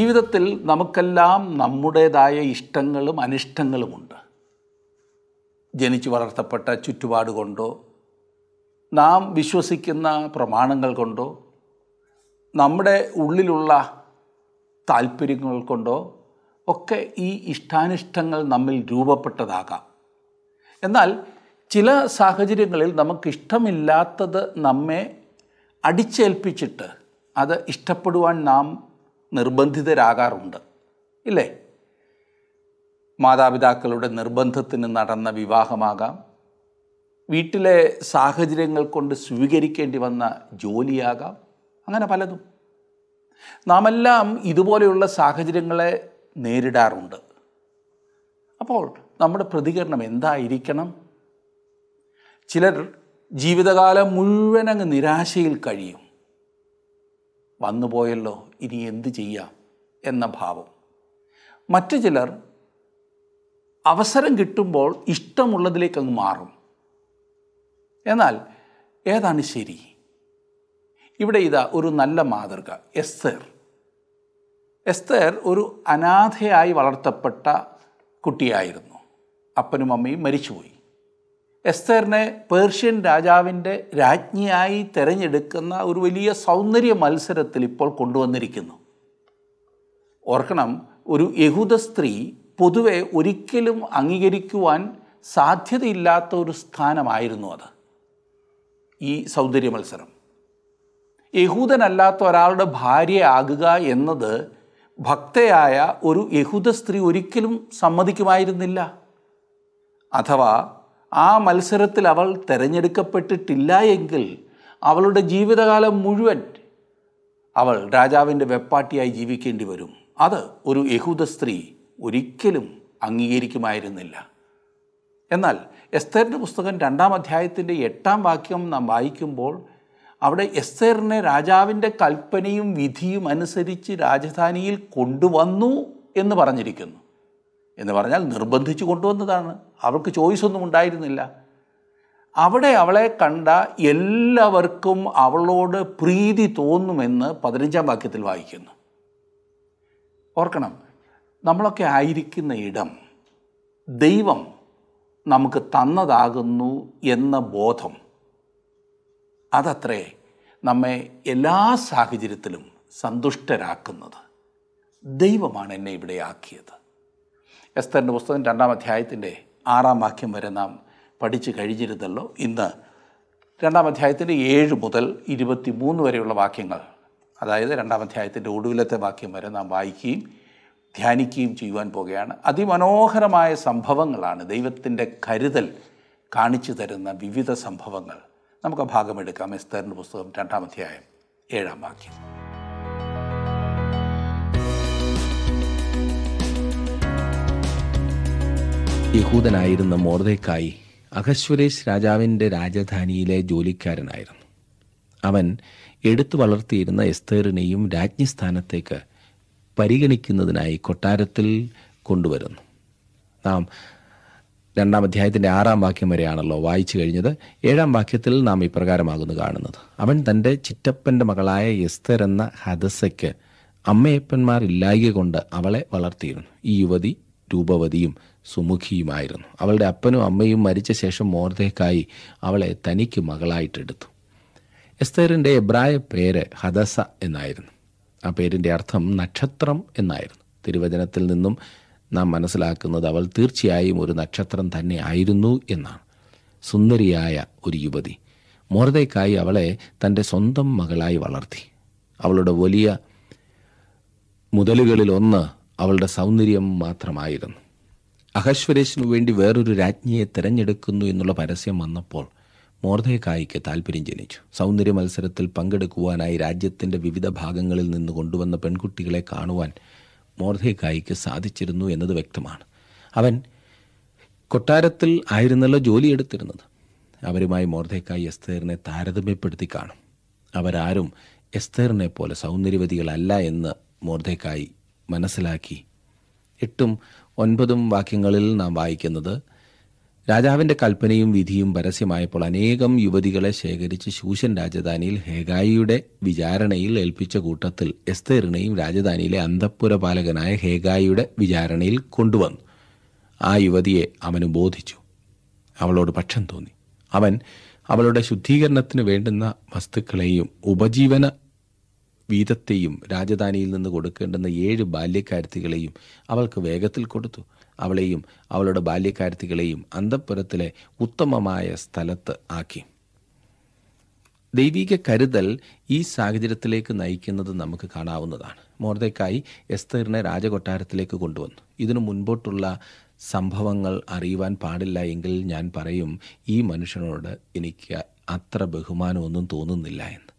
ജീവിതത്തിൽ നമുക്കെല്ലാം നമ്മുടേതായ ഇഷ്ടങ്ങളും അനിഷ്ടങ്ങളുമുണ്ട്. ജനിച്ചു വളർത്തപ്പെട്ട ചുറ്റുപാട് കൊണ്ടോ നാം വിശ്വസിക്കുന്ന പ്രമാണങ്ങൾ കൊണ്ടോ നമ്മുടെ ഉള്ളിലുള്ള താല്പര്യങ്ങൾ കൊണ്ടോ ഒക്കെ ഈ ഇഷ്ടാനിഷ്ടങ്ങൾ നമ്മിൽ രൂപപ്പെട്ടതാകാം. എന്നാൽ ചില സാഹചര്യങ്ങളിൽ നമുക്കിഷ്ടമില്ലാത്തത് നമ്മെ അടിച്ചേൽപ്പിച്ചിട്ട് അത് ഇഷ്ടപ്പെടുവാൻ നാം നിർബന്ധിതരാകാറുണ്ട്. ഇല്ലേ? മാതാപിതാക്കളുടെ നിർബന്ധത്തിന് നടന്ന വിവാഹമാകാം. വീട്ടിലെ സാഹചര്യങ്ങൾ കൊണ്ട് സ്വീകരിക്കേണ്ടി വന്ന ജോലിയാകാം. അങ്ങനെ പലതും. നാമെല്ലാം ഇതുപോലെയുള്ള സാഹചര്യങ്ങളെ നേരിടാറുണ്ട്. അപ്പോൾ നമ്മുടെ പ്രതികരണം എന്തായിരിക്കണം? ചിലർ ജീവിതകാലം മുഴുവൻ അങ്ങ് നിരാശയിൽ കഴിയും. വന്നുപോയല്ലോ ഇനി എന്ത് ചെയ്യാം? എന്ന ഭാവം. മറ്റു ചിലർ അവസരം കിട്ടുമ്പോൾ ഇഷ്ടമുള്ളതിലേക്ക് അങ്ങ് മാറും. എന്നാൽ ഏതാണ് ശരി? ഇവിടെ ഇതാ ഒരു നല്ല മാതൃക എസ്തർ. എസ്തർ ഒരു അനാഥയായി വളർത്തപ്പെട്ട കുട്ടിയായിരുന്നു. അപ്പനും അമ്മയും മരിച്ചുപോയി. എസ്തേറിനെ പേർഷ്യൻ രാജാവിന്റെ രാജ്ഞിയായി തിരഞ്ഞെടുക്കുന്ന ഒരു വലിയ സൗന്ദര്യ മത്സരത്തിൽ ഇപ്പോൾ കൊണ്ടുവന്നിരിക്കുന്നു. ഓർക്കണം ഒരു യഹൂദ സ്ത്രീ പൊതുവെ ഒരിക്കലും അംഗീകരിക്കുവാൻ സാധ്യതയില്ലാത്ത ഒരു സ്ഥാനമായിരുന്നു അത്. ഈ സൗന്ദര്യ മത്സരം. യഹൂദനല്ലാത്ത ഒരാളുടെ ഭാര്യയാകുക എന്നത് ഭക്തയായ ഒരു യഹൂദ സ്ത്രീ ഒരിക്കലും സമ്മതിക്കുമായിരുന്നില്ല. അഥവാ ആ മത്സരത്തിൽ അവൾ തിരഞ്ഞെടുക്കപ്പെട്ടിട്ടില്ല എങ്കിൽ അവളുടെ ജീവിതകാലം മുഴുവൻ അവൾ രാജാവിന്റെ വെപ്പാട്ടിയായി ജീവിക്കേണ്ടി വരും. അത് ഒരു യഹൂദ സ്ത്രീ ഒരിക്കലും അംഗീകരിക്കുമായിരുന്നില്ല. എന്നാൽ എസ്തേറിന്റെ പുസ്തകം രണ്ടാം അധ്യായത്തിന്റെ എട്ടാം വാക്യം നാം വായിക്കുമ്പോൾ അവിടെ എസ്തേറിനെ രാജാവിന്റെ കൽപ്പനയും വിധിയും അനുസരിച്ച് രാജധാനിയിൽ കൊണ്ടുവന്നു എന്ന് പറഞ്ഞിരിക്കുന്നു. എന്ന് പറഞ്ഞാൽ നിർബന്ധിച്ചു കൊണ്ടുവന്നതാണ്. അവൾക്ക് ചോയ്സ് ഒന്നും ഉണ്ടായിരുന്നില്ല. അവിടെ അവളെ കണ്ട എല്ലാവർക്കും അവളോട് പ്രീതി തോന്നുമെന്ന് പതിനഞ്ചാം വാക്യത്തിൽ വായിക്കുന്നു. ഓർക്കണം നമ്മളൊക്കെ ആയിരിക്കുന്ന ഇടം ദൈവം നമുക്ക് തന്നതാകുന്നു എന്ന ബോധം. അതത്രേ നമ്മെ എല്ലാ സാഹചര്യത്തിലും സന്തുഷ്ടരാക്കുന്നത് ദൈവമാണ് എന്നെ ഇവിടെ ആക്കിയത്. എസ്തറിന്റെ പുസ്തകം രണ്ടാം അധ്യായത്തിന്റെ ആറാം വാക്യം വരെ നാം പഠിച്ചു കഴിഞ്ഞിരുന്നല്ലോ. ഇന്ന് രണ്ടാം അധ്യായത്തിന്റെ ഏഴ് മുതൽ ഇരുപത്തി മൂന്ന് വരെയുള്ള വാക്യങ്ങൾ അതായത് രണ്ടാം അധ്യായത്തിന്റെ ഒടുവിലത്തെ വാക്യം വരെ നാം വായിക്കുകയും ധ്യാനിക്കുകയും ചെയ്യുവാൻ പോകുകയാണ്. അതിമനോഹരമായ സംഭവങ്ങളാണ് ദൈവത്തിന്റെ കരുതൽ കാണിച്ചു തരുന്ന വിവിധ സംഭവങ്ങൾ. നമുക്ക് ഭാഗമെടുക്കാം എസ്തറിന്റെ പുസ്തകം രണ്ടാം അധ്യായം ഏഴാം വാക്യം. യഹൂദനായിരുന്ന മോർദേക്കായി അഹശ്വരേഷ് രാജാവിന്റെ രാജധാനിയിലെ ജോലിക്കാരനായിരുന്നു. അവൻ എടുത്തു വളർത്തിയിരുന്ന എസ്തേറിനെയും രാജ്ഞിസ്ഥാനത്തേക്ക് പരിഗണിക്കുന്നതിനായി കൊട്ടാരത്തിൽ കൊണ്ടുവരുന്നു. നാം രണ്ടാം അധ്യായത്തിന്റെ ആറാം വാക്യം വരെയാണല്ലോ വായിച്ചു കഴിഞ്ഞത്. ഏഴാം വാക്യത്തിൽ നാം ഇപ്രകാരമാകുന്നു കാണുന്നത്. അവൻ തന്റെ ചിറ്റപ്പന്റെ മകളായ എസ്തർ എന്ന ഹദസയ്ക്ക് അമ്മയപ്പന്മാരില്ലായക കൊണ്ട് അവളെ വളർത്തിയിരുന്നു. ഈ യുവതി രൂപവതിയും സുമുഖിയുമായിരുന്നു. അവളുടെ അപ്പനും അമ്മയും മരിച്ച ശേഷം മോർദേക്കായി അവളെ തനിക്ക് മകളായിട്ടെടുത്തു. എസ്തേറിന്റെ എബ്രായ പേര് ഹദസ എന്നായിരുന്നു. ആ പേരിന്റെ അർത്ഥം നക്ഷത്രം എന്നായിരുന്നു. തിരുവചനത്തിൽ നിന്നും നാം മനസ്സിലാക്കുന്നത് അവൾ തീർച്ചയായും ഒരു നക്ഷത്രം തന്നെ ആയിരുന്നു എന്നാണ്. സുന്ദരിയായ ഒരു യുവതി. മോർദേക്കായി അവളെ തന്റെ സ്വന്തം മകളായി വളർത്തി. അവളുടെ വലിയ മുതലുകളിൽ ഒന്ന് അവളുടെ സൗന്ദര്യം മാത്രമായിരുന്നു. അഹശ്വരേഷിനു വേണ്ടി വേറൊരു രാജ്ഞിയെ തിരഞ്ഞെടുക്കുന്നു എന്നുള്ള പരസ്യം വന്നപ്പോൾ മോർദയക്കായിക്ക് താല്പര്യം ജനിച്ചു. സൗന്ദര്യ മത്സരത്തിൽ പങ്കെടുക്കുവാനായി രാജ്യത്തിന്റെ വിവിധ ഭാഗങ്ങളിൽ നിന്ന് കൊണ്ടുവന്ന പെൺകുട്ടികളെ കാണുവാൻ മോർദയക്കായിക്ക് സാധിച്ചിരുന്നു എന്നത് വ്യക്തമാണ്. അവൻ കൊട്ടാരത്തിൽ ആയിരുന്നല്ലോ ജോലിയെടുത്തിരുന്നത്. അവരുമായി മോർദയക്കായി എസ്തേറിനെ താരതമ്യപ്പെടുത്തി കാണും. അവരാരും എസ്തേറിനെ പോലെ സൗന്ദര്യവതികളല്ല എന്ന് മോർദേക്കായി മനസ്സിലാക്കി. എട്ടും ഒൻപതും വാക്യങ്ങളിൽ നാം വായിക്കുന്നത് രാജാവിന്റെ കൽപ്പനയും വിധിയും പരസ്യമായപ്പോൾ അനേകം യുവതികളെ ശേഖരിച്ച് ശൂഷൻ രാജധാനിയിൽ ഹേഗായിയുടെ വിചാരണയിൽ ഏൽപ്പിച്ച കൂട്ടത്തിൽ എസ്തേറിനെയും രാജധാനിയിലെ അന്തഃപുരപാലകനായ ഹേഗായിയുടെ വിചാരണയിൽ കൊണ്ടുവന്നു. ആ യുവതിയെ അവന് ബോധിച്ചു. അവളോട് പക്ഷം തോന്നി. അവൻ അവളുടെ ശുദ്ധീകരണത്തിന് വേണ്ടുന്ന വസ്തുക്കളെയും ഉപജീവന വീതത്തെയും രാജധാനിയിൽ നിന്ന് കൊടുക്കേണ്ടുന്ന ഏഴ് ബാല്യക്കാരത്തികളെയും അവൾക്ക് വേഗത്തിൽ കൊടുത്തു. അവളെയും അവളുടെ ബാല്യക്കാരത്തികളെയും അന്തപ്പുരത്തിലെ ഉത്തമമായ സ്ഥലത്ത് ആക്കി. ദൈവിക കരുതൽ ഈ സാഹചര്യത്തിലേക്ക് നയിക്കുന്നത് നമുക്ക് കാണാവുന്നതാണ്. മോർദക്കായി എസ്തറിനെ രാജകൊട്ടാരത്തിലേക്ക് കൊണ്ടുവന്നു. ഇതിനു മുൻപോട്ടുള്ള സംഭവങ്ങൾ അറിയുവാൻ പാടില്ല എങ്കിൽ ഞാൻ പറയും ഈ മനുഷ്യനോട് എനിക്ക് അത്ര ബഹുമാനമൊന്നും തോന്നുന്നില്ല എന്ന്.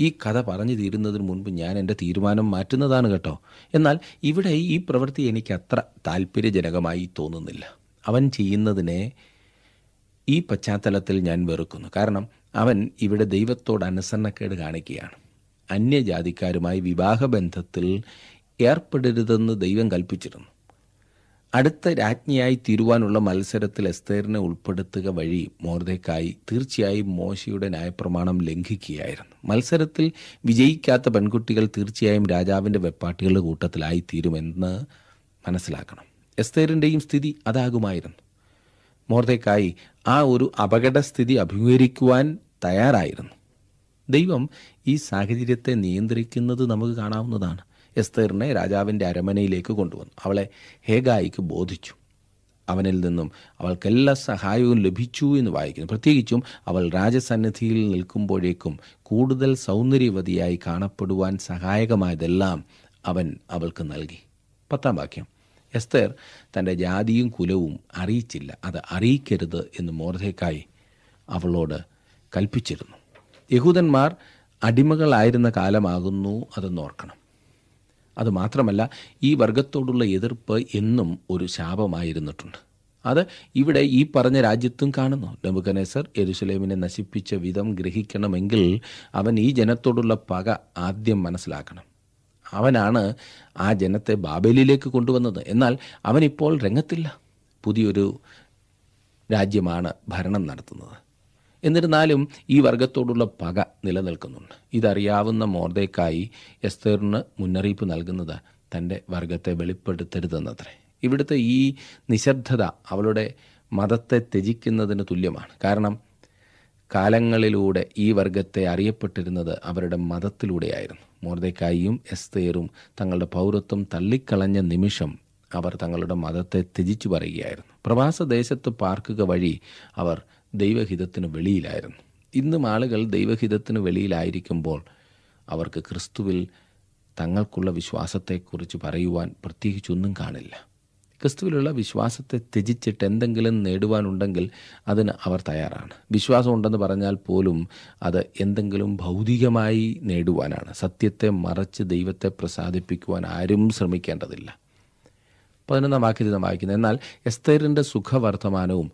ഈ കഥ പറഞ്ഞു തീരുന്നതിന് മുൻപ് ഞാൻ എന്റെ തീരുമാനം മാറ്റുന്നതാണ് കേട്ടോ. എന്നാൽ ഇവിടെ ഈ പ്രവൃത്തി എനിക്ക് അത്ര താല്പര്യജനകമായി തോന്നുന്നില്ല. അവൻ ചെയ്യുന്നതിനെ ഈ പശ്ചാത്തലത്തിൽ ഞാൻ വെറുക്കുന്നു. കാരണം അവൻ ഇവിടെ ദൈവത്തോട് അനുസരണക്കേട് കാണിക്കുകയാണ്. അന്യജാതിക്കാരുമായി വിവാഹബന്ധത്തിൽ ഏർപ്പെടരുതെന്ന് ദൈവം കൽപ്പിച്ചിരുന്നു. അടുത്ത രാജ്ഞിയായി തീരുവാനുള്ള മത്സരത്തിൽ എസ്തേറിനെ ഉൾപ്പെടുത്തുക വഴി മോർദേക്കായി തീർച്ചയായും മോശയുടെ ന്യായപ്രമാണം ലംഘിക്കുകയായിരുന്നു. മത്സരത്തിൽ വിജയിക്കാത്ത പെൺകുട്ടികൾ തീർച്ചയായും രാജാവിന്റെ വെപ്പാട്ടികളുടെ കൂട്ടത്തിലായി തീരുമെന്ന് മനസ്സിലാക്കണം. എസ്തേറിന്റെയും സ്ഥിതി അതാകുമായിരുന്നു. മോർദേക്കായി ആ ഒരു അപകടസ്ഥിതി അഭിമുഖീകരിക്കുവാൻ തയ്യാറായിരുന്നു. ദൈവം ഈ സാഹചര്യത്തെ നിയന്ത്രിക്കുന്നത് നമുക്ക് കാണാവുന്നതാണ്. എസ്തേറിനെ രാജാവിന്റെ അരമനയിലേക്ക് കൊണ്ടുവന്നു. അവളെ ഹേഗായിക്ക് ബോധിച്ചു. അവനിൽ നിന്നും അവൾക്കെല്ലാ സഹായവും ലഭിച്ചു എന്ന് വായിക്കുന്നു. പ്രത്യേകിച്ചും അവൾ രാജസന്നിധിയിൽ നിൽക്കുമ്പോഴേക്കും കൂടുതൽ സൗന്ദര്യവതിയായി കാണപ്പെടുവാൻ സഹായകമായതെല്ലാം അവൻ അവൾക്ക് നൽകി. പത്താം വാക്യം. എസ്തേർ തന്റെ ജാതിയും കുലവും അറിയിച്ചില്ല. അത് അറിയിക്കരുത് എന്ന് മോർധേക്കായി അവളോട് കൽപ്പിച്ചിരുന്നു. യഹൂദന്മാർ അടിമകളായിരുന്ന കാലമാകുന്നു അതെന്ന് ഓർക്കണം. അതുമാത്രമല്ല ഈ വർഗത്തോടുള്ള എതിർപ്പ് എന്നും ഒരു ശാപമായിരുന്നിട്ടുണ്ട്. അത് ഇവിടെ ഈ പറഞ്ഞ രാജ്യത്തും കാണുന്നു. നബുക്കനേസർ യെരുസലേമിനെ നശിപ്പിച്ച വിധം ഗ്രഹിക്കണമെങ്കിൽ അവൻ ഈ ജനത്തോടുള്ള പക ആദ്യം മനസ്സിലാക്കണം. അവനാണ് ആ ജനത്തെ ബാബേലിലേക്ക് കൊണ്ടുവന്നത്. എന്നാൽ അവനിപ്പോൾ രംഗത്തില്ല. പുതിയൊരു രാജ്യമാണ് ഭരണം നടത്തുന്നത്. എന്നിരുന്നാലും ഈ വർഗത്തോടുള്ള പക നിലനിൽക്കുന്നുണ്ട്. ഇതറിയാവുന്ന മോർദേക്കായി എസ്തേറിന് മുന്നറിയിപ്പ് നൽകുന്നത് തന്റെ വർഗത്തെ വെളിപ്പെടുത്തരുതെന്നത്രേ. ഇവിടുത്തെ ഈ നിശബ്ദത അവളുടെ മതത്തെ ത്യജിക്കുന്നതിന് തുല്യമാണ്. കാരണം കാലങ്ങളിലൂടെ ഈ വർഗത്തെ അറിയപ്പെട്ടിരുന്നത് അവരുടെ മതത്തിലൂടെയായിരുന്നു. മോർദേക്കായിയും എസ്തേറും തങ്ങളുടെ പൗരത്വം തള്ളിക്കളഞ്ഞ നിമിഷം അവർ തങ്ങളുടെ മതത്തെ ത്യജിച്ചു പറയുകയായിരുന്നു. പ്രവാസദേശത്ത് പാർക്കുക വഴി അവർ ദൈവഹിതത്തിന് വെളിയിലായിരുന്നു. ഇന്നും ആളുകൾ ദൈവഹിതത്തിന് വെളിയിലായിരിക്കുമ്പോൾ അവർക്ക് ക്രിസ്തുവിൽ തങ്ങൾക്കുള്ള വിശ്വാസത്തെക്കുറിച്ച് പറയുവാൻ പ്രത്യേകിച്ചൊന്നും കാണില്ല. ക്രിസ്തുവിലുള്ള വിശ്വാസത്തെ ത്യജിച്ചിട്ട് എന്തെങ്കിലും നേടുവാനുണ്ടെങ്കിൽ അതിന് അവർ തയ്യാറാണ്. വിശ്വാസമുണ്ടെന്ന് പറഞ്ഞാൽ പോലും അത് എന്തെങ്കിലും ഭൗതികമായി നേടുവാനാണ്. സത്യത്തെ മറച്ച് ദൈവത്തെ പ്രസാദിപ്പിക്കുവാൻ ആരും ശ്രമിക്കേണ്ടതില്ല. പതിനൊന്നാം വാക്യത്തിൽ നാം വായിക്കുന്നത് എന്നാൽ എസ്തേറിന്റെ സുഖവർത്തമാനവും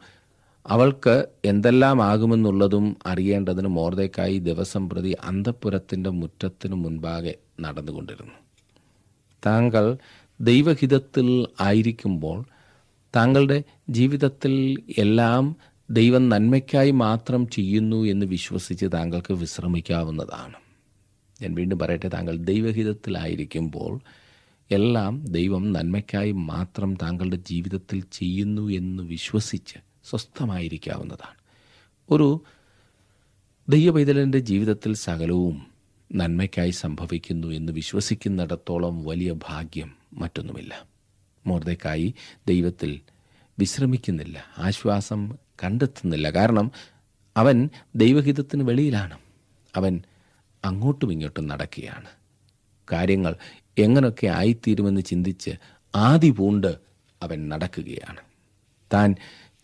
അവൾക്ക് എന്തെല്ലാം ആകുമെന്നുള്ളതും അറിയേണ്ടതിന് മോർദേക്കായി ദിവസം പ്രതി അന്തഃപുരത്തിന്റെ മുറ്റത്തിനു മുൻപാകെ നടന്നുകൊണ്ടിരുന്നു. താങ്കൾ ദൈവഹിതത്തിൽ ആയിരിക്കുമ്പോൾ താങ്കളുടെ ജീവിതത്തിൽ എല്ലാം ദൈവം നന്മയ്ക്കായി മാത്രം ചെയ്യുന്നു എന്ന് വിശ്വസിച്ച് താങ്കൾക്ക് വിശ്രമിക്കാവുന്നതാണ്. ഞാൻ വീണ്ടും പറയട്ടെ താങ്കൾ ദൈവഹിതത്തിലായിരിക്കുമ്പോൾ എല്ലാം ദൈവം നന്മയ്ക്കായി മാത്രം താങ്കളുടെ ജീവിതത്തിൽ ചെയ്യുന്നു എന്ന് വിശ്വസിച്ച് സ്വസ്ഥമായിരിക്കാവുന്നതാണ്. ഒരു ദൈവപൈതലിന്റെ ജീവിതത്തിൽ സകലവും നന്മയ്ക്കായി സംഭവിക്കുന്നു എന്ന് വിശ്വസിക്കുന്നിടത്തോളം വലിയ ഭാഗ്യം മറ്റൊന്നുമില്ല. മോർദക്കായി ദൈവത്തിൽ വിശ്രമിക്കുന്നില്ല ആശ്വാസം കണ്ടെത്തുന്നില്ല. കാരണം അവൻ ദൈവഹിതത്തിന് വെളിയിലാണ്. അവൻ അങ്ങോട്ടും ഇങ്ങോട്ടും നടക്കുകയാണ്. കാര്യങ്ങൾ എങ്ങനെയൊക്കെ ആയിത്തീരുമെന്ന് ചിന്തിച്ച് ആദി പൂണ്ട് അവൻ നടക്കുകയാണ്. താൻ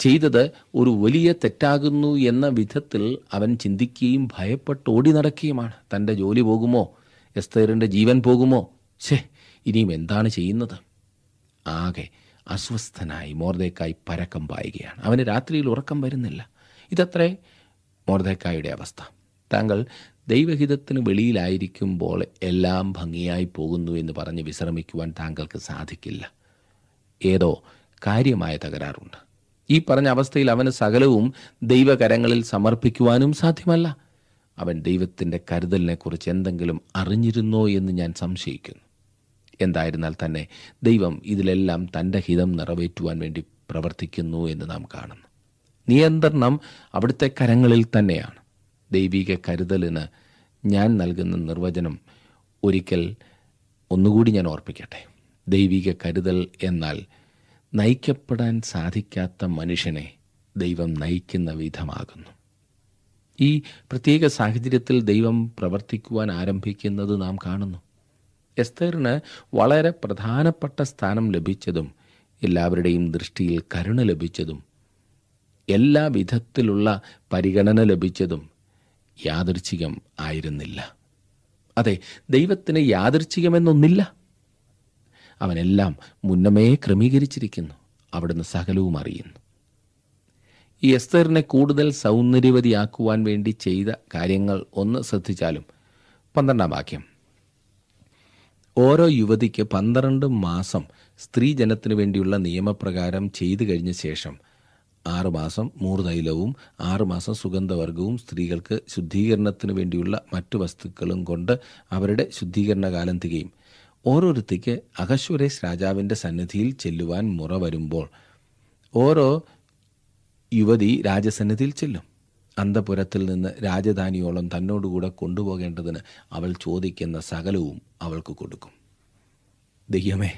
ചെയ്തത് ഒരു വലിയ തെറ്റാകുന്നു എന്ന വിധത്തിൽ അവൻ ചിന്തിക്കുകയും ഭയപ്പെട്ട് ഓടി നടക്കുകയുമാണ്. തന്റെ ജോലി പോകുമോ? എസ്തേറിന്റെ ജീവൻ പോകുമോ? ഛേ ഇനിയും എന്താണ് ചെയ്യുന്നത്? ആകെ അസ്വസ്ഥനായി മോർദേക്കായി പരക്കം പായുകയാണ്. അവന് രാത്രിയിൽ ഉറക്കം വരുന്നില്ല. ഇതത്രേ മോർദേക്കായുടെ അവസ്ഥ. താങ്കൾ ദൈവഹിതത്തിന് വെളിയിലായിരിക്കുമ്പോൾ എല്ലാം ഭംഗിയായി പോകുന്നു എന്ന് പറഞ്ഞ് വിശ്രമിക്കുവാൻ താങ്കൾക്ക് സാധിക്കില്ല. ഏതോ കാര്യമായ തകരാറുണ്ട്. ഈ പറഞ്ഞ അവസ്ഥയിൽ അവന് സകലവും ദൈവകരങ്ങളിൽ സമർപ്പിക്കുവാനും സാധ്യമല്ല. അവൻ ദൈവത്തിന്റെ കരുതലിനെക്കുറിച്ച് എന്തെങ്കിലും അറിഞ്ഞിരുന്നോ എന്ന് ഞാൻ സംശയിക്കുന്നു. എന്തായിരുന്നാൽ തന്നെ ദൈവം ഇതിലെല്ലാം തന്റെ ഹിതം നിറവേറ്റുവാൻ വേണ്ടി പ്രവർത്തിക്കുന്നു എന്ന് നാം കാണുന്നു. നിയന്ത്രണം അവിടുത്തെ കരങ്ങളിൽ തന്നെയാണ്. ദൈവിക കരുതലിന് ഞാൻ നൽകുന്ന നിർവചനം ഒരിക്കൽ ഒന്നുകൂടി ഞാൻ ഓർപ്പിക്കട്ടെ. ദൈവിക കരുതൽ എന്നാൽ നയിക്കപ്പെടാൻ സാധിക്കാത്ത മനുഷ്യനെ ദൈവം നയിക്കുന്ന വിധമാകുന്നു. ഈ പ്രത്യേക സാഹചര്യത്തിൽ ദൈവം പ്രവർത്തിക്കുവാൻ ആരംഭിക്കുന്നത് നാം കാണുന്നു. എസ്തറിന് വളരെ പ്രധാനപ്പെട്ട സ്ഥാനം ലഭിച്ചതും എല്ലാവരുടെയും ദൃഷ്ടിയിൽ കരുണ ലഭിച്ചതും എല്ലാ വിധത്തിലുള്ള പരിഗണന ലഭിച്ചതും യാദൃച്ഛികം ആയിരുന്നില്ല. അതെ ദൈവത്തിന് യാദൃച്ഛികമെന്നൊന്നില്ല. അവനെല്ലാം മുന്നമേ ക്രമീകരിച്ചിരിക്കുന്നു. അവിടുന്ന് സകലവും അറിയുന്നു. ഈ എസ്തറിനെ കൂടുതൽ സൗന്ദര്യവതിയാക്കുവാൻ വേണ്ടി ചെയ്ത കാര്യങ്ങൾ ഒന്ന് ശ്രദ്ധിച്ചാലും പന്ത്രണ്ടാം വാക്യം. ഓരോ യുവതിക്ക് പന്ത്രണ്ട് മാസം സ്ത്രീജനത്തിനു വേണ്ടിയുള്ള നിയമപ്രകാരം ചെയ്തു കഴിഞ്ഞ ശേഷം ആറുമാസം മൂർതൈലവും ആറുമാസം സുഗന്ധവർഗവും സ്ത്രീകൾക്ക് ശുദ്ധീകരണത്തിന് വേണ്ടിയുള്ള മറ്റു വസ്തുക്കളും കൊണ്ട് അവരുടെ ശുദ്ധീകരണ കാലം തികയും. ഓരോരുത്തിക്ക് അഹശ്വരേഷ് രാജാവിന്റെ സന്നിധിയിൽ ചെല്ലുവാൻ മുറ വരുമ്പോൾ ഓരോ യുവതി രാജസന്നിധിയിൽ ചെല്ലും. അന്തപുരത്തിൽ നിന്ന് രാജധാനിയോളം തന്നോടുകൂടെ കൊണ്ടുപോകേണ്ടതിന് അവൾ ചോദിക്കുന്ന സകലവും അവൾക്ക് കൊടുക്കും. ദൈവമേ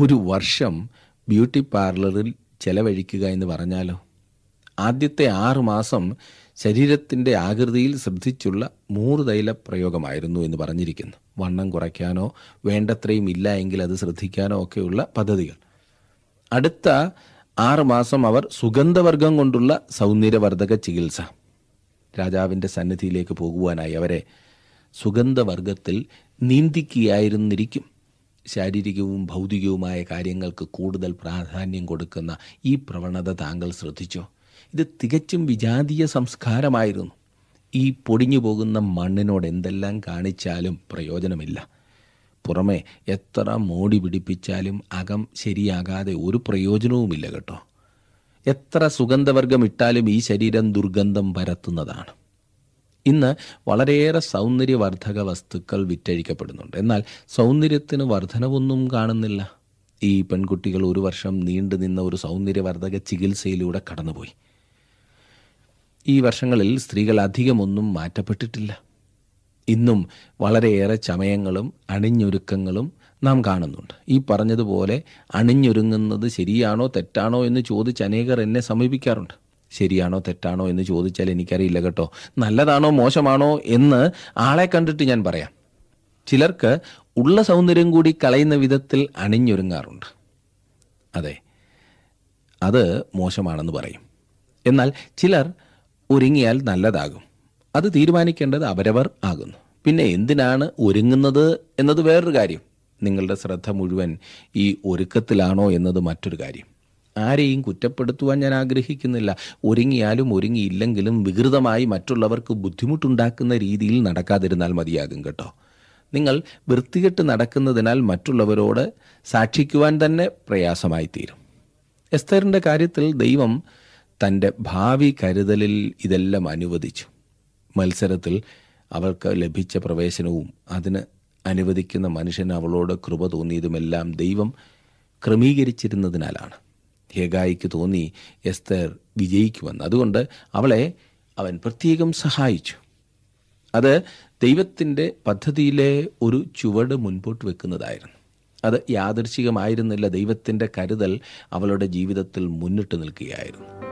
ഒരു വർഷം ബ്യൂട്ടി പാർലറിൽ ചെലവഴിക്കുക എന്ന് പറഞ്ഞാലോ? ആദ്യത്തെ ആറ് മാസം ശരീരത്തിന്റെ ആകൃതിയിൽ ശ്രദ്ധിച്ചുള്ള മൂറുതൈല പ്രയോഗമായിരുന്നു എന്ന് പറഞ്ഞിരിക്കുന്നു. വണ്ണം കുറയ്ക്കാനോ വേണ്ടത്രയും ഇല്ല എങ്കിൽ അത് ശ്രദ്ധിക്കാനോ ഒക്കെയുള്ള പദ്ധതികൾ. അടുത്ത ആറുമാസം അവർ സുഗന്ധവർഗം കൊണ്ടുള്ള സൗന്ദര്യവർദ്ധക ചികിത്സ. രാജാവിന്റെ സന്നിധിയിലേക്ക് പോകുവാനായി അവരെ സുഗന്ധവർഗത്തിൽ നീന്തിക്കുകയായിരുന്നിരിക്കും ശാരീരികവും ഭൗതികവുമായ കാര്യങ്ങൾക്ക് കൂടുതൽ പ്രാധാന്യം കൊടുക്കുന്ന ഈ പ്രവണത താങ്കൾ ശ്രദ്ധിച്ചോ? ഇത് തികച്ചും വിജാതീയ സംസ്കാരമായിരുന്നു. ഈ പൊടിഞ്ഞു പോകുന്ന മണ്ണിനോട് എന്തെല്ലാം കാണിച്ചാലും പ്രയോജനമില്ല. പുറമെ എത്ര മോടി പിടിപ്പിച്ചാലും അകം ശരിയാകാതെ ഒരു പ്രയോജനവുമില്ല കേട്ടോ. എത്ര സുഗന്ധവർഗം ഇട്ടാലും ഈ ശരീരം ദുർഗന്ധം പരത്തുന്നതാണ്. ഇന്ന് വളരെയേറെ സൗന്ദര്യവർദ്ധക വസ്തുക്കൾ വിറ്റഴിക്കപ്പെടുന്നുണ്ട്. എന്നാൽ സൗന്ദര്യത്തിന് വർധനവൊന്നും കാണുന്നില്ല. ഈ പെൺകുട്ടികൾ ഒരു വർഷം നീണ്ടു നിന്ന ഒരു സൗന്ദര്യവർദ്ധക ചികിത്സയിലൂടെ കടന്നുപോയി. ഈ വർഷങ്ങളിൽ സ്ത്രീകൾ അധികമൊന്നും മാറ്റപ്പെട്ടിട്ടില്ല. ഇന്നും വളരെയേറെ ചമയങ്ങളും അണിഞ്ഞൊരുക്കങ്ങളും നാം കാണുന്നുണ്ട്. ഈ പറഞ്ഞതുപോലെ അണിഞ്ഞൊരുങ്ങുന്നത് ശരിയാണോ തെറ്റാണോ എന്ന് ചോദിച്ച് അനേകർ എന്നെ സമീപിക്കാറുണ്ട്. ശരിയാണോ തെറ്റാണോ എന്ന് ചോദിച്ചാൽ എനിക്കറിയില്ല കേട്ടോ. നല്ലതാണോ മോശമാണോ എന്ന് ആളെ കണ്ടിട്ട് ഞാൻ പറയാം. ചിലർക്ക് ഉള്ള സൗന്ദര്യം കൂടി കളയുന്ന വിധത്തിൽ അണിഞ്ഞൊരുങ്ങാറുണ്ട്. അതെ അത് മോശമാണെന്ന് പറയും. എന്നാൽ ചിലർ ഒരുങ്ങിയാൽ നല്ലതാകും. അത് തീരുമാനിക്കേണ്ടത് അവരവർ ആകുന്നു. പിന്നെ എന്തിനാണ് ഒരുങ്ങുന്നത് എന്നത് വേറൊരു കാര്യം. നിങ്ങളുടെ ശ്രദ്ധ മുഴുവൻ ഈ ഒരുക്കത്തിലാണോ എന്നത് മറ്റൊരു കാര്യം. ആരെയും കുറ്റപ്പെടുത്തുവാൻ ഞാൻ ആഗ്രഹിക്കുന്നില്ല. ഒരുങ്ങിയാലും ഒരുങ്ങിയില്ലെങ്കിലും വികൃതമായി മറ്റുള്ളവർക്ക് ബുദ്ധിമുട്ടുണ്ടാക്കുന്ന രീതിയിൽ നടക്കാതിരുന്നാൽ മതിയാകും കേട്ടോ. നിങ്ങൾ വൃത്തികെട്ട് നടക്കുന്നതിനാൽ മറ്റുള്ളവരോട് സാക്ഷിക്കുവാൻ തന്നെ പ്രയാസമായി തീരും എസ്തറിന്റെ കാര്യത്തിൽ ദൈവം തന്റെ ഭാവി കരുതലിൽ ഇതെല്ലാം അനുവദിച്ചു. മത്സരത്തിൽ അവൾക്ക് ലഭിച്ച പ്രവേശനവും അതിന് അനുവദിക്കുന്ന മനുഷ്യന് അവളോട് കൃപ തോന്നിയതുമെല്ലാം ദൈവം ക്രമീകരിച്ചിരുന്നതിനാലാണ്. ഹേഗായിക്ക് തോന്നി എസ്തർ വിജയിക്കുമെന്ന്. അതുകൊണ്ട് അവളെ അവൻ പ്രത്യേകം സഹായിച്ചു. അത് ദൈവത്തിന്റെ പദ്ധതിയിലെ ഒരു ചുവട് മുൻപോട്ട് വെക്കുന്നതായിരുന്നു. അത് യാദർശികമായിരുന്നില്ല ദൈവത്തിന്റെ കരുതൽ അവളുടെ ജീവിതത്തിൽ മുന്നിട്ട് നിൽക്കുകയായിരുന്നു.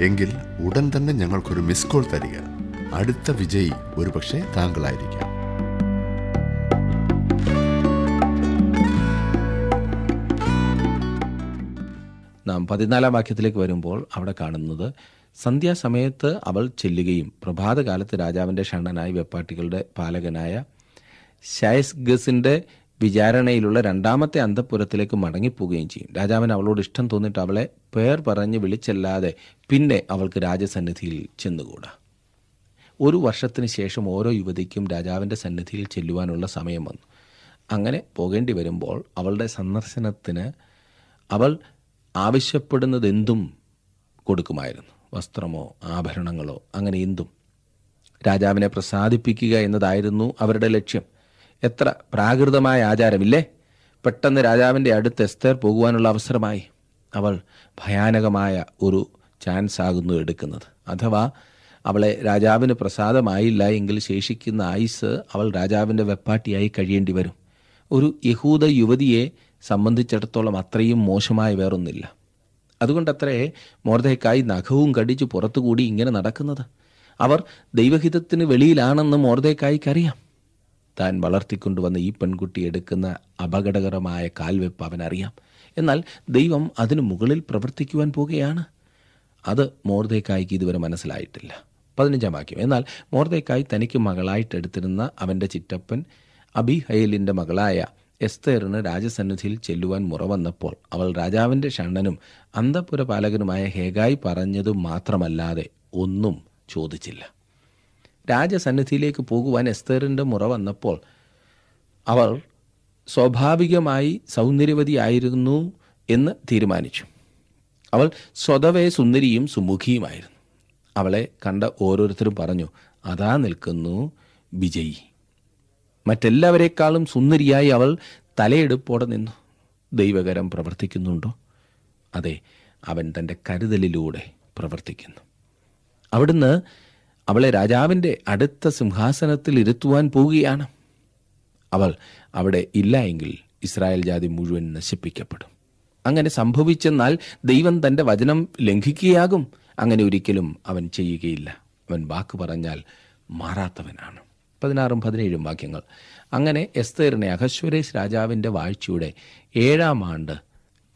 എങ്കിൽ ഉടൻ തന്നെ ഞങ്ങൾക്കൊരു മിസ് കോൾ തരിക. അടുത്ത വിജയി ഒരുപക്ഷെ താങ്കളായിരിക്കാം. നാം പതിനാലാം വാക്യത്തിലേക്ക് വരുമ്പോൾ അവിടെ കാണുന്നത് സന്ധ്യാസമയത്ത് അവൾ ചെല്ലുകയും പ്രഭാതകാലത്ത് രാജാവിന്റെ ഷണ്ണനായി വെപ്പാട്ടികളുടെ പാലകനായ ഷയസ്ഗസിന്റെ വിചാരണയിലുള്ള രണ്ടാമത്തെ അന്തപ്പുരത്തിലേക്ക് മടങ്ങിപ്പോവുകയും ചെയ്യും. രാജാവിന് അവളോട് ഇഷ്ടം തോന്നിയിട്ട് അവളെ പേർ പറഞ്ഞ് വിളിച്ചല്ലാതെ പിന്നെ അവൾക്ക് രാജസന്നിധിയിൽ ചെന്നുകൂടാ. ഒരു വർഷത്തിന് ശേഷം ഓരോ യുവതിക്കും രാജാവിന്റെ സന്നിധിയിൽ ചെല്ലുവാനുള്ള സമയം വന്നു. അങ്ങനെ പോകേണ്ടി വരുമ്പോൾ അവളുടെ സന്ദർശനത്തിന് അവൾ ആവശ്യപ്പെടുന്നതെന്തും കൊടുക്കുമായിരുന്നു. വസ്ത്രമോ ആഭരണങ്ങളോ അങ്ങനെ എന്തും. രാജാവിനെ പ്രസാദിപ്പിക്കുക എന്നതായിരുന്നു അവരുടെ ലക്ഷ്യം. എത്ര പ്രാകൃതമായ ആചാരമില്ലേ? പെട്ടെന്ന് രാജാവിന്റെ അടുത്ത് എസ്തേർ പോകുവാനുള്ള അവസരമായി. അവൾ ഭയാനകമായ ഒരു ചാൻസ് ആകുന്നു എടുക്കുന്നത്. അഥവാ അവളെ രാജാവിന് പ്രസാദമായില്ല എങ്കിൽ ശേഷിക്കുന്ന ആയുസ് അവൾ രാജാവിന്റെ വെപ്പാട്ടിയായി കഴിയേണ്ടി വരും. ഒരു യഹൂദ യുവതിയെ സംബന്ധിച്ചിടത്തോളം അത്രയും മോശമായി വേറൊന്നില്ല. അതുകൊണ്ടത്രേ മോർദയ്ക്കായി നഖവും കടിച്ച് പുറത്തുകൂടി ഇങ്ങനെ നടക്കുന്നത്? അവർ ദൈവഹിതത്തിന് വെളിയിലാണെന്ന് മോർദയ്ക്കായിക്കറിയാം താൻ വളർത്തിക്കൊണ്ടുവന്ന ഈ പെൺകുട്ടി എടുക്കുന്ന അപകടകരമായ കാൽവെപ്പ് അവനറിയാം. എന്നാൽ ദൈവം അതിനു മുകളിൽ പ്രവർത്തിക്കുവാൻ പോകുകയാണ് അത് മോർദേക്കായ്ക്ക് ഇതുവരെ മനസ്സിലായിട്ടില്ല. പതിനഞ്ചാം വാക്യം. എന്നാൽ മോർദേക്കായ് തനിക്ക് മകളായിട്ട് എടുത്തിരുന്ന അവന്റെ ചിറ്റപ്പൻ അബിഹയലിന്റെ മകളായ എസ്തേറിന് രാജസന്നിധിയിൽ ചെല്ലുവാൻ മുറ വന്നപ്പോൾ അവൾ രാജാവിന്റെ ഷണ്ണനും അന്തപുരപാലകനുമായ ഹേഗായി പറഞ്ഞതും മാത്രമല്ലാതെ ഒന്നും ചോദിച്ചില്ല. രാജസന്നിധിയിലേക്ക് പോകുവാൻ എസ്തേറിന്റെ മുറ വന്നപ്പോൾ അവർ സ്വാഭാവികമായി സൗന്ദര്യവതിയായിരുന്നു എന്ന് തീരുമാനിച്ചു. അവൾ സ്വതവേ സുന്ദരിയും സുമുഖിയുമായിരുന്നു. അവളെ കണ്ട ഓരോരുത്തരും പറഞ്ഞു അതാ നിൽക്കുന്നു വിജയി. മറ്റെല്ലാവരെക്കാളും സുന്ദരിയായി അവൾ തലയെടുപ്പോടെ നിന്നു. ദൈവകരം പ്രവർത്തിക്കുന്നുണ്ടോ? അതെ അവൻ തന്റെ കരുതലിലൂടെ പ്രവർത്തിക്കുന്നു. അവിടുന്ന് അവളെ രാജാവിന്റെ അടുത്ത സിംഹാസനത്തിൽ ഇരുത്തുവാൻ പോവുകയാണ്. അവൾ അവിടെ ഇല്ല എങ്കിൽ ഇസ്രായേൽ ജാതി മുഴുവൻ നശിപ്പിക്കപ്പെടും. അങ്ങനെ സംഭവിച്ചെന്നാൽ ദൈവം തന്റെ വചനം ലംഘിക്കുകയാകും. അങ്ങനെ ഒരിക്കലും അവൻ ചെയ്യുകയില്ല. അവൻ വാക്ക് പറഞ്ഞാൽ മാറാത്തവനാണ്. പതിനാറും പതിനേഴും വാക്യങ്ങൾ. അങ്ങനെ എസ്തേറിനെ അഹശ്വരേഷ് രാജാവിന്റെ വാഴ്ചയുടെ ഏഴാം ആണ്ട്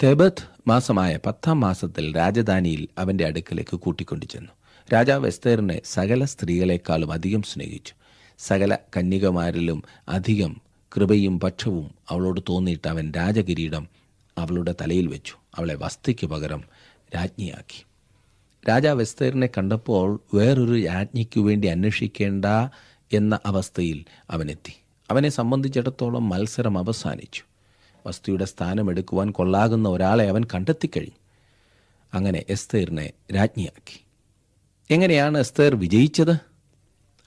തെബത് മാസമായ പത്താം മാസത്തിൽ രാജധാനിയിൽ അവന്റെ അടുക്കലേക്ക് കൂട്ടിക്കൊണ്ടു ചെന്നു രാജാവ് എസ്തേറിനെ സകല സ്ത്രീകളെക്കാളും അധികം സ്നേഹിച്ചു. സകല കന്യകമാരിലും അധികം കൃപയും പക്ഷവും അവളോട് തോന്നിയിട്ട് അവൻ രാജകിരീടം അവളുടെ തലയിൽ വെച്ചു. അവളെ വസ്തിക്ക് പകരം രാജ്ഞിയാക്കി. രാജാവ് എസ്തേറിനെ കണ്ടപ്പോൾ വേറൊരു രാജ്ഞിക്കു വേണ്ടി അന്വേഷിക്കേണ്ട എന്ന അവസ്ഥയിൽ അവനെത്തി. അവനെ സംബന്ധിച്ചിടത്തോളം മത്സരം അവസാനിച്ചു. വസ്തുയുടെ സ്ഥാനമെടുക്കുവാൻ കൊള്ളാകുന്ന ഒരാളെ അവൻ കണ്ടെത്തിക്കഴിഞ്ഞു. അങ്ങനെ എസ്തേറിനെ രാജ്ഞിയാക്കി. എങ്ങനെയാണ് എസ്തർ വിജയിച്ചത്?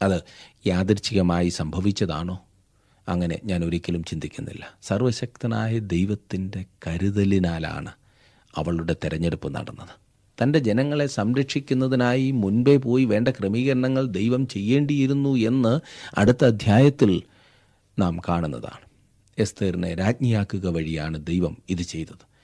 അത് യാദൃച്ഛികമായി സംഭവിച്ചതാണോ? അങ്ങനെ ഞാൻ ഒരിക്കലും ചിന്തിക്കുന്നില്ല. സർവശക്തനായ ദൈവത്തിന്റെ കരുതലിനാലാണ് അവളുടെ തെരഞ്ഞെടുപ്പ് നടന്നത്. തന്റെ ജനങ്ങളെ സംരക്ഷിക്കുന്നതിനായി മുൻപേ പോയി വേണ്ട ക്രമീകരണങ്ങൾ ദൈവം ചെയ്യേണ്ടിയിരുന്നു എന്ന് അടുത്ത അധ്യായത്തിൽ നാം കാണുന്നതാണ്. എസ്തേറിനെ രാജ്ഞിയാക്കുക വഴിയാണ് ദൈവം ഇത് ചെയ്തത്.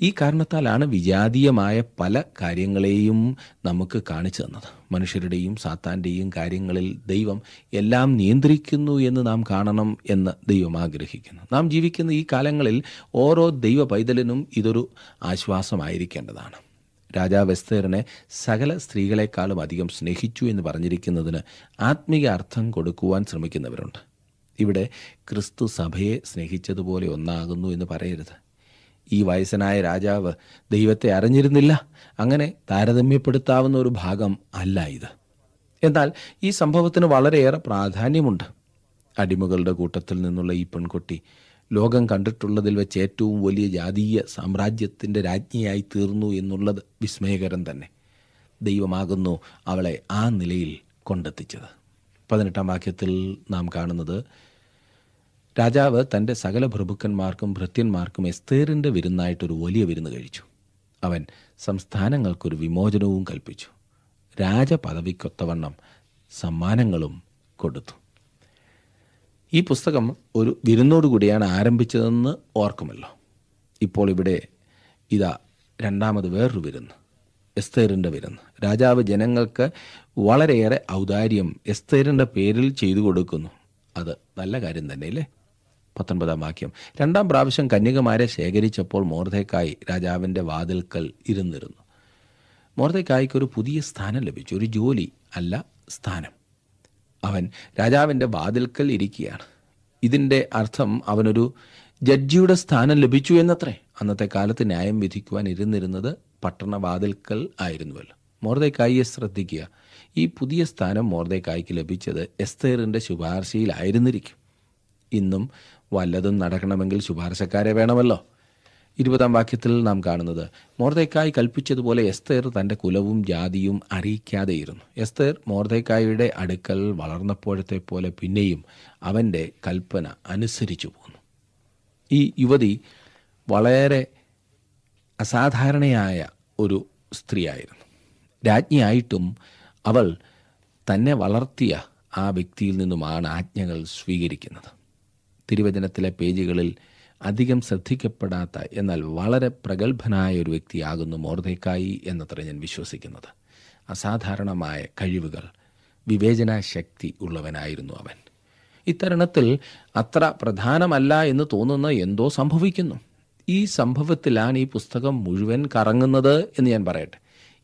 ഈ കാരണത്താലാണ് വിജാതീയമായ പല കാര്യങ്ങളെയും നമുക്ക് കാണിച്ചു തന്നത്. മനുഷ്യരുടെയും സാത്താന്റെയും കാര്യങ്ങളിൽ ദൈവം എല്ലാം നിയന്ത്രിക്കുന്നു എന്ന് നാം കാണണം എന്ന് ദൈവം ആഗ്രഹിക്കുന്നു. നാം ജീവിക്കുന്ന ഈ കാലങ്ങളിൽ ഓരോ ദൈവ പൈതലിനും ഇതൊരു ആശ്വാസമായിരിക്കേണ്ടതാണ്. രാജാവ് എസ്തേറിനെ സകല സ്ത്രീകളെക്കാളും അധികം സ്നേഹിച്ചു എന്ന് പറഞ്ഞിരിക്കുന്നതിന് ആത്മീയ അർത്ഥം കൊടുക്കുവാൻ ശ്രമിക്കുന്നവരുണ്ട്. ഇവിടെ ക്രിസ്തു സഭയെ സ്നേഹിച്ചതുപോലെ ഒന്നാകുന്നു എന്ന് പറയരുത്. ഈ വയസ്സനായ രാജാവ് ദൈവത്തെ അറിഞ്ഞിരുന്നില്ല. അങ്ങനെ താരതമ്യപ്പെടുത്താവുന്ന ഒരു ഭാഗം അല്ല ഇത്. എന്നാൽ ഈ സംഭവത്തിന് വളരെയേറെ പ്രാധാന്യമുണ്ട്. അടിമകളുടെ കൂട്ടത്തിൽ നിന്നുള്ള ഈ പെൺകുട്ടി ലോകം കണ്ടിട്ടുള്ളതിൽ വെച്ച് ഏറ്റവും വലിയ ജാതീയ സാമ്രാജ്യത്തിന്റെ രാജ്ഞിയായി തീർന്നു എന്നുള്ളത് വിസ്മയകരം തന്നെ. ദൈവമാകുന്നു അവളെ ആ നിലയിൽ കൊണ്ടെത്തിച്ചത്. പതിനെട്ടാം വാക്യത്തിൽ നാം കാണുന്നത് രാജാവ് തന്റെ സകല പ്രഭുക്കന്മാർക്കും ഭൃത്യന്മാർക്കും എസ്തേറിന്റെ വിരുന്നായിട്ടൊരു വലിയ വിരുന്ന് കഴിച്ചു. അവൻ സംസ്ഥാനങ്ങൾക്കൊരു വിമോചനവും കൽപ്പിച്ചു. രാജപദവിക്കൊത്തവണ്ണം സമ്മാനങ്ങളും കൊടുത്തു. ഈ പുസ്തകം ഒരു വിരുന്നോടുകൂടിയാണ് ആരംഭിച്ചതെന്ന് ഓർക്കുമല്ലോ. ഇപ്പോൾ ഇവിടെ ഇതാ രണ്ടാമത് വേറൊരു വിരുന്ന് എസ്തേറിന്റെ വിരുന്ന്. രാജാവ് ജനങ്ങൾക്ക് വളരെയേറെ ഔദാര്യം എസ്തേറിന്റെ പേരിൽ ചെയ്തു കൊടുക്കുന്നു. അത് നല്ല കാര്യം തന്നെ അല്ലേ പത്തൊൻപതാം വാക്യം. രണ്ടാം പ്രാവശ്യം കന്യകമാരെ ശേഖരിച്ചപ്പോൾ മോർദേക്കായി രാജാവിന്റെ വാതിൽക്കൽ ഇരുന്നിരുന്നു. മോർദേക്കായ്ക്ക് ഒരു പുതിയ സ്ഥാനം ലഭിച്ചു. ഒരു ജോലി അല്ല സ്ഥാനം. അവൻ രാജാവിന്റെ വാതിൽക്കൽ ഇരിക്കുകയാണ്. ഇതിന്റെ അർത്ഥം അവനൊരു ജഡ്ജിയുടെ സ്ഥാനം ലഭിച്ചു എന്നത്രേ. അന്നത്തെ കാലത്ത് ന്യായം വിധിക്കുവാൻ ഇരുന്നിരുന്നത് പട്ടണവാതിൽക്കൽ ആയിരുന്നുവല്ലോ. മോർദേക്കായിയെ ശ്രദ്ധിക്കുക. ഈ പുതിയ സ്ഥാനം മോർദേക്കായിക്ക് ലഭിച്ചത് എസ്തേറിന്റെ ശുപാർശയിലായിരുന്നിരിക്കും. ഇന്നും വല്ലതും നടക്കണമെങ്കിൽ ശുപാർശക്കാരെ വേണമല്ലോ. ഇരുപതാം വാക്യത്തിൽ നാം കാണുന്നത് മോർദേക്കായ് കൽപ്പിച്ചതുപോലെ എസ്തേർ തന്റെ കുലവും ജാതിയും അറിയിക്കാതെയിരുന്നു. എസ്തേർ മോർദേക്കായുടെ അടുക്കൽ വളർന്നപ്പോഴത്തെ പോലെ പിന്നെയും അവന്റെ കൽപ്പന അനുസരിച്ചു പോന്നു. ഈ യുവതി വളരെ അസാധാരണയായ ഒരു സ്ത്രീയായിരുന്നു. രാജ്ഞിയായിട്ടും അവൾ തന്നെ വളർത്തിയ ആ വ്യക്തിയിൽ നിന്നുമാണ് ആജ്ഞകൾ സ്വീകരിക്കുന്നത്. തിരുവചനത്തിലെ പേജുകളിൽ അധികം ശ്രദ്ധിക്കപ്പെടാത്ത എന്നാൽ വളരെ പ്രഗത്ഭനായ ഒരു വ്യക്തിയാകുന്നു മോർദേക്കായി എന്നത്ര ഞാൻ വിശ്വസിക്കുന്നത്. അസാധാരണമായ കഴിവുകൾ വിവേചന ശക്തി ഉള്ളവനായിരുന്നു അവൻ. ഇത്തരണത്തിൽ അത്ര പ്രധാനമല്ല എന്ന് തോന്നുന്ന എന്തോ സംഭവിക്കുന്നു. ഈ സംഭവത്തിലാണ് ഈ പുസ്തകം മുഴുവൻ കറങ്ങുന്നത് എന്ന് ഞാൻ പറയട്ടെ.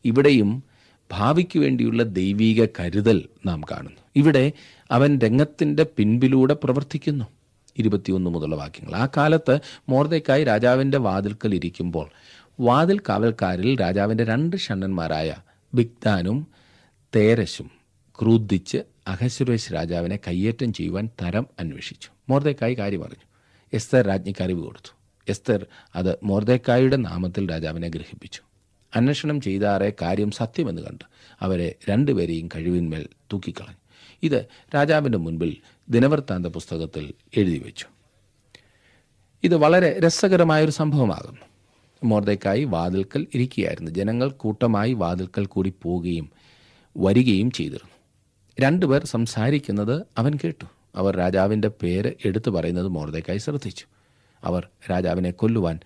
ഇവിടെയും ഭാവിക്ക് വേണ്ടിയുള്ള ദൈവീക കരുതൽ നാം കാണുന്നു. ഇവിടെ അവൻ രംഗത്തിന്റെ പിൻപിലൂടെ പ്രവർത്തിക്കുന്നു. ഇരുപത്തിയൊന്ന് മുതലുള്ള വാക്യങ്ങൾ. ആ കാലത്ത് മോർദയ്ക്കായി രാജാവിന്റെ വാതിൽക്കൽ ഇരിക്കുമ്പോൾ വാതിൽ കാവൽക്കാരിൽ രാജാവിന്റെ രണ്ട് ഷണ്ണന്മാരായ ബിഗ്ദാനും തേരശും ക്രൂദ്ധിച്ച് അഹസുരേഷ് രാജാവിനെ കയ്യേറ്റം ചെയ്യുവാൻ തരം അന്വേഷിച്ചു. മോർദയ്ക്കായി കാര്യം പറഞ്ഞു എസ്തർ രാജ്ഞിക്ക് അറിവ് കൊടുത്തു. എസ്തർ അത് മോർദേക്കായുടെ നാമത്തിൽ രാജാവിനെ ഗ്രഹിപ്പിച്ചു. അന്വേഷണം ചെയ്താറെ കാര്യം സത്യമെന്ന് കണ്ട് അവരെ രണ്ടുപേരെയും കഴിവിന്മേൽ തൂക്കിക്കളഞ്ഞു. ഇത് രാജാവിന്റെ മുൻപിൽ ദിനവൃത്താന്ത പുസ്തകത്തിൽ എഴുതി വെച്ചു. ഇത് വളരെ രസകരമായൊരു സംഭവമാകുന്നു. മോർദയ്ക്കായി വാതിൽക്കൽ ഇരിക്കുകയായിരുന്നു. ജനങ്ങൾ കൂട്ടമായി വാതിൽക്കൽ കൂടി പോവുകയും വരികയും ചെയ്തിരുന്നു. രണ്ടുപേർ സംസാരിക്കുന്നത് അവൻ കേട്ടു. അവർ രാജാവിന്റെ പേര് എടുത്തു പറയുന്നത് മോർദയ്ക്കായി ശ്രദ്ധിച്ചു. അവർ രാജാവിനെ കൊല്ലുവാൻ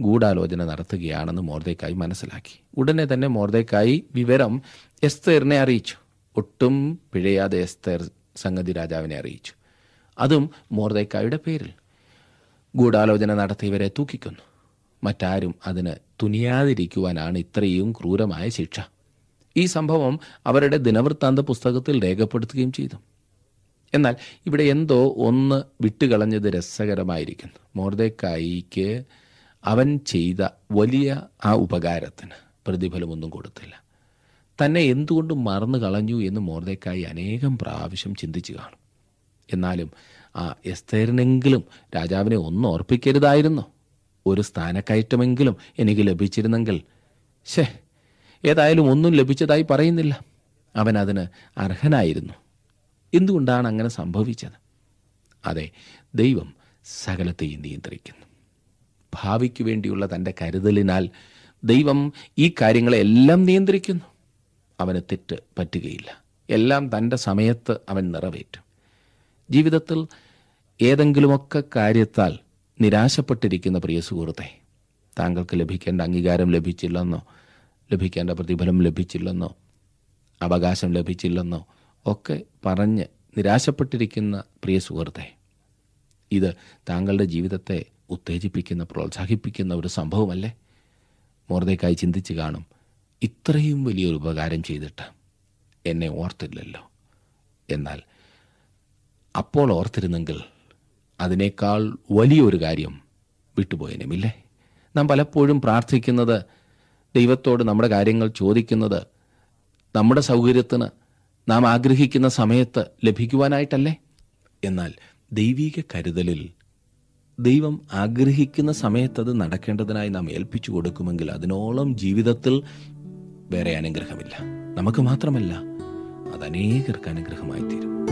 ഗൂഢാലോചന നടത്തുകയാണെന്ന് മോർദയ്ക്കായി മനസ്സിലാക്കി. ഉടനെ തന്നെ മോർദയ്ക്കായി വിവരം എസ്തേറിനെ അറിയിച്ചു. ഒട്ടും പിഴയാതെ എസ്തേർ സംഗതി രാജാവിനെ അറിയിച്ചു. അതും മോർദേക്കായുടെ പേരിൽ. ഗൂഢാലോചന നടത്തിയവരെ തൂക്കിക്കൊന്നു. മറ്റാരും അതിന് തുനിയാതിരിക്കുവാനാണ് ഇത്രയും ക്രൂരമായ ശിക്ഷ. ഈ സംഭവം അവരുടെ ദിനവൃത്താന്ത പുസ്തകത്തിൽ രേഖപ്പെടുത്തുകയും ചെയ്തു. എന്നാൽ ഇവിടെ എന്തോ ഒന്ന് വിട്ടുകളഞ്ഞത് രസകരമായിരിക്കുന്നു. മോർദേക്കായിക്ക് അവൻ ചെയ്ത വലിയ ആ ഉപകാരത്തിന് പ്രതിഫലമൊന്നും കൊടുത്തില്ല. തന്നെ എന്തുകൊണ്ട് മറന്നു കളഞ്ഞു എന്ന് മോർദേക്കായി അനേകം പ്രാവശ്യം ചിന്തിച്ചു കാണും. എന്നാലും ആ എസ്തേറിനെങ്കിലും രാജാവിനെ ഒന്നും ഓർപ്പിക്കരുതായിരുന്നു. ഒരു സ്ഥാനക്കയറ്റമെങ്കിലും എനിക്ക് ലഭിച്ചിരുന്നെങ്കിൽ ശേ ഏതായാലും ഒന്നും ലഭിച്ചതായി പറയുന്നില്ല. അവൻ അതിന് അർഹനായിരുന്നു. എന്തുകൊണ്ടാണ് അങ്ങനെ സംഭവിച്ചത്? അതെ ദൈവം സകലത്തെയും നിയന്ത്രിക്കുന്നു. ഭാവിക്ക് വേണ്ടിയുള്ള തന്റെ കരുതലിനാൽ ദൈവം ഈ കാര്യങ്ങളെല്ലാം നിയന്ത്രിക്കുന്നു. അവന് തെറ്റ് പറ്റുകയില്ല. എല്ലാം തന്റെ സമയത്ത് അവൻ നിറവേറ്റും. ജീവിതത്തിൽ ഏതെങ്കിലുമൊക്കെ കാര്യത്താൽ നിരാശപ്പെട്ടിരിക്കുന്ന പ്രിയ സുഹൃത്തെ താങ്കൾക്ക് ലഭിക്കേണ്ട അംഗീകാരം ലഭിച്ചില്ലെന്നോ ലഭിക്കേണ്ട പ്രതിഫലം ലഭിച്ചില്ലെന്നോ അവകാശം ലഭിച്ചില്ലെന്നോ ഒക്കെ പറഞ്ഞ് നിരാശപ്പെട്ടിരിക്കുന്ന പ്രിയ സുഹൃത്തെ ഇത് താങ്കളുടെ ജീവിതത്തെ ഉത്തേജിപ്പിക്കുന്ന പ്രോത്സാഹിപ്പിക്കുന്ന ഒരു സംഭവമല്ലേ? മോർദേക്കായി ചിന്തിച്ച് കാണും. ഇത്രയും വലിയൊരു ഉപകാരം ചെയ്തിട്ട് എന്നെ ഓർത്തില്ലല്ലോ. എന്നാൽ അപ്പോൾ ഓർത്തിരുന്നെങ്കിൽ അതിനേക്കാൾ വലിയൊരു കാര്യം വിട്ടുപോയനുമില്ലേ? നാം പലപ്പോഴും പ്രാർത്ഥിക്കുന്നത് ദൈവത്തോട് നമ്മുടെ കാര്യങ്ങൾ ചോദിക്കുന്നത് നമ്മുടെ സൗകര്യത്തിന് നാം ആഗ്രഹിക്കുന്ന സമയത്ത് ലഭിക്കുവാനായിട്ടല്ലേ? എന്നാൽ ദൈവിക കരുതലിൽ ദൈവം ആഗ്രഹിക്കുന്ന സമയത്തത് നടക്കേണ്ടതിനായി നാം ഏൽപ്പിച്ചു കൊടുക്കുമെങ്കിൽ അതിനോളം ജീവിതത്തിൽ വേറെ അനുഗ്രഹമില്ല. നമുക്ക് മാത്രമല്ല അത് അനേകർക്ക് അനുഗ്രഹമായി തീരും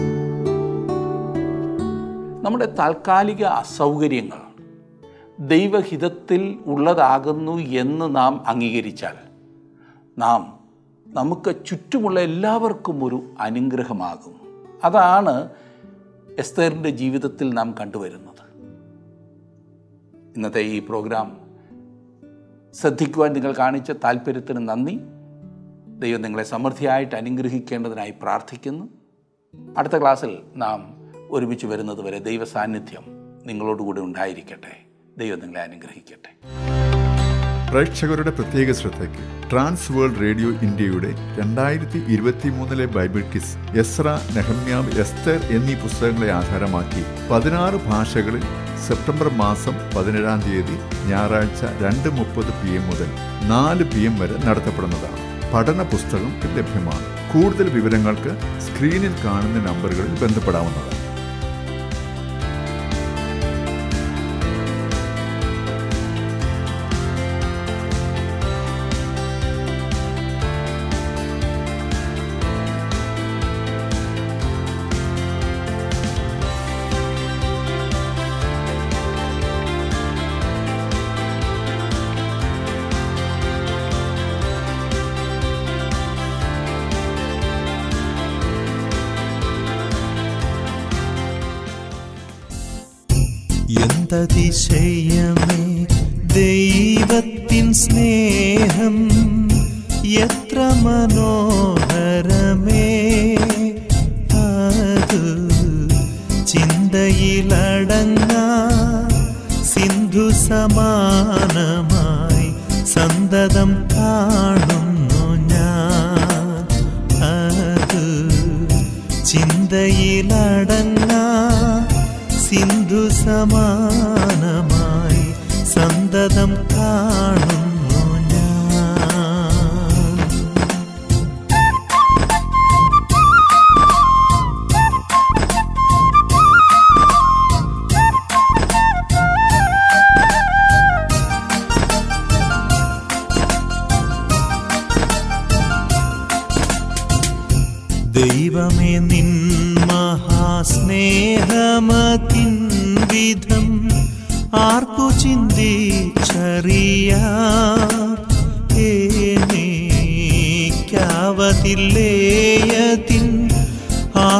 നമ്മുടെ താൽക്കാലിക അസൗകര്യങ്ങൾ ദൈവഹിതത്തിൽ ഉള്ളതാകുന്നു എന്ന് നാം അംഗീകരിച്ചാൽ നാം നമുക്ക് ചുറ്റുമുള്ള എല്ലാവർക്കും ഒരു അനുഗ്രഹമാകും. അതാണ് എസ്തേറിന്റെ ജീവിതത്തിൽ നാം കണ്ടുവരുന്നത്. ഇന്നത്തെ ഈ പ്രോഗ്രാം ശ്രദ്ധിക്കുവാൻ നിങ്ങൾ കാണിച്ച താല്പര്യത്തിന് നന്ദി. ദൈവം നിങ്ങളെ സമൃദ്ധിയായിട്ട് അനുഗ്രഹിക്കേണ്ടതിനായി പ്രാർത്ഥിക്കുന്നു. അടുത്ത ക്ലാസ്സിൽ നാം ഒരുമിച്ച് വരുന്നത് വരെ ദൈവ സാന്നിധ്യം നിങ്ങളോടുകൂടി ഉണ്ടായിരിക്കട്ടെ. ദൈവം നിങ്ങളെ അനുഗ്രഹിക്കട്ടെ. പ്രേക്ഷകരുടെ പ്രത്യേക ശ്രദ്ധയ്ക്ക് ട്രാൻസ് വേൾഡ് റേഡിയോ ഇന്ത്യയുടെ രണ്ടായിരത്തി ഇരുപത്തി മൂന്നിലെ ബൈബിൾ കിസ് എസ്ര നെഹമ്യാവ് എസ്തർ എന്നീ പുസ്തകങ്ങളെ ആധാരമാക്കി പതിനാറ് ഭാഷകളിൽ സെപ്റ്റംബർ മാസം പതിനേഴാം തീയതി ഞായറാഴ്ച രണ്ട് മുപ്പത് പി എം മുതൽ നാല് പി എം വരെ നടത്തപ്പെടുന്നതാണ്. പഠന പുസ്തകം ലഭ്യമാണ്. കൂടുതൽ വിവരങ്ങൾക്ക് സ്ക്രീനിൽ കാണുന്ന നമ്പറുകളിൽ ബന്ധപ്പെടാവുന്നതാണ്. എന്തതിശയമേ ദൈവത്തിൻ സ്നേഹം എത്ര മനോഹരമേ. അത് ചിന്തയിലടങ്ങ സിന്ധു സമാനമായി സന്തതം കാണുന്നു ഞാൻ. അത് ചിന്തയിലടങ്ങ സിന്ധു സമാനമായി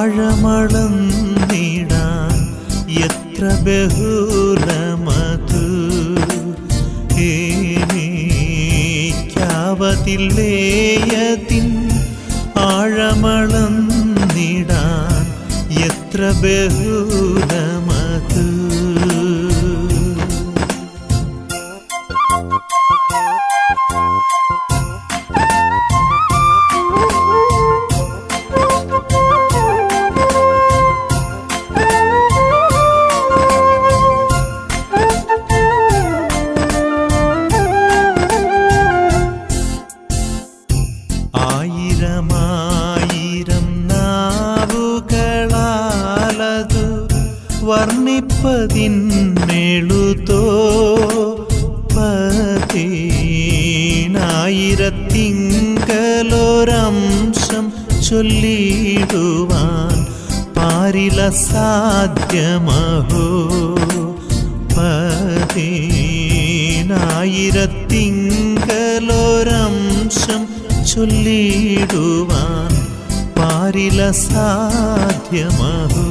ആഴമളന്നിടാൻ എത്ര ബഹുലമതു? ഏനിക്കാവതില്ലേയതിൻ ആഴമളന്നിടാൻ എത്ര ബഹുലമത് പതിനായിരത്തിങ്കലൊരംശം ചൊല്ലിടുവാൻ പാരില സാധ്യമഹോ പതിനായിരത്തിങ്കലൊരംശം ചൊല്ലിടുവാൻ പാരില സാധ്യമഹോ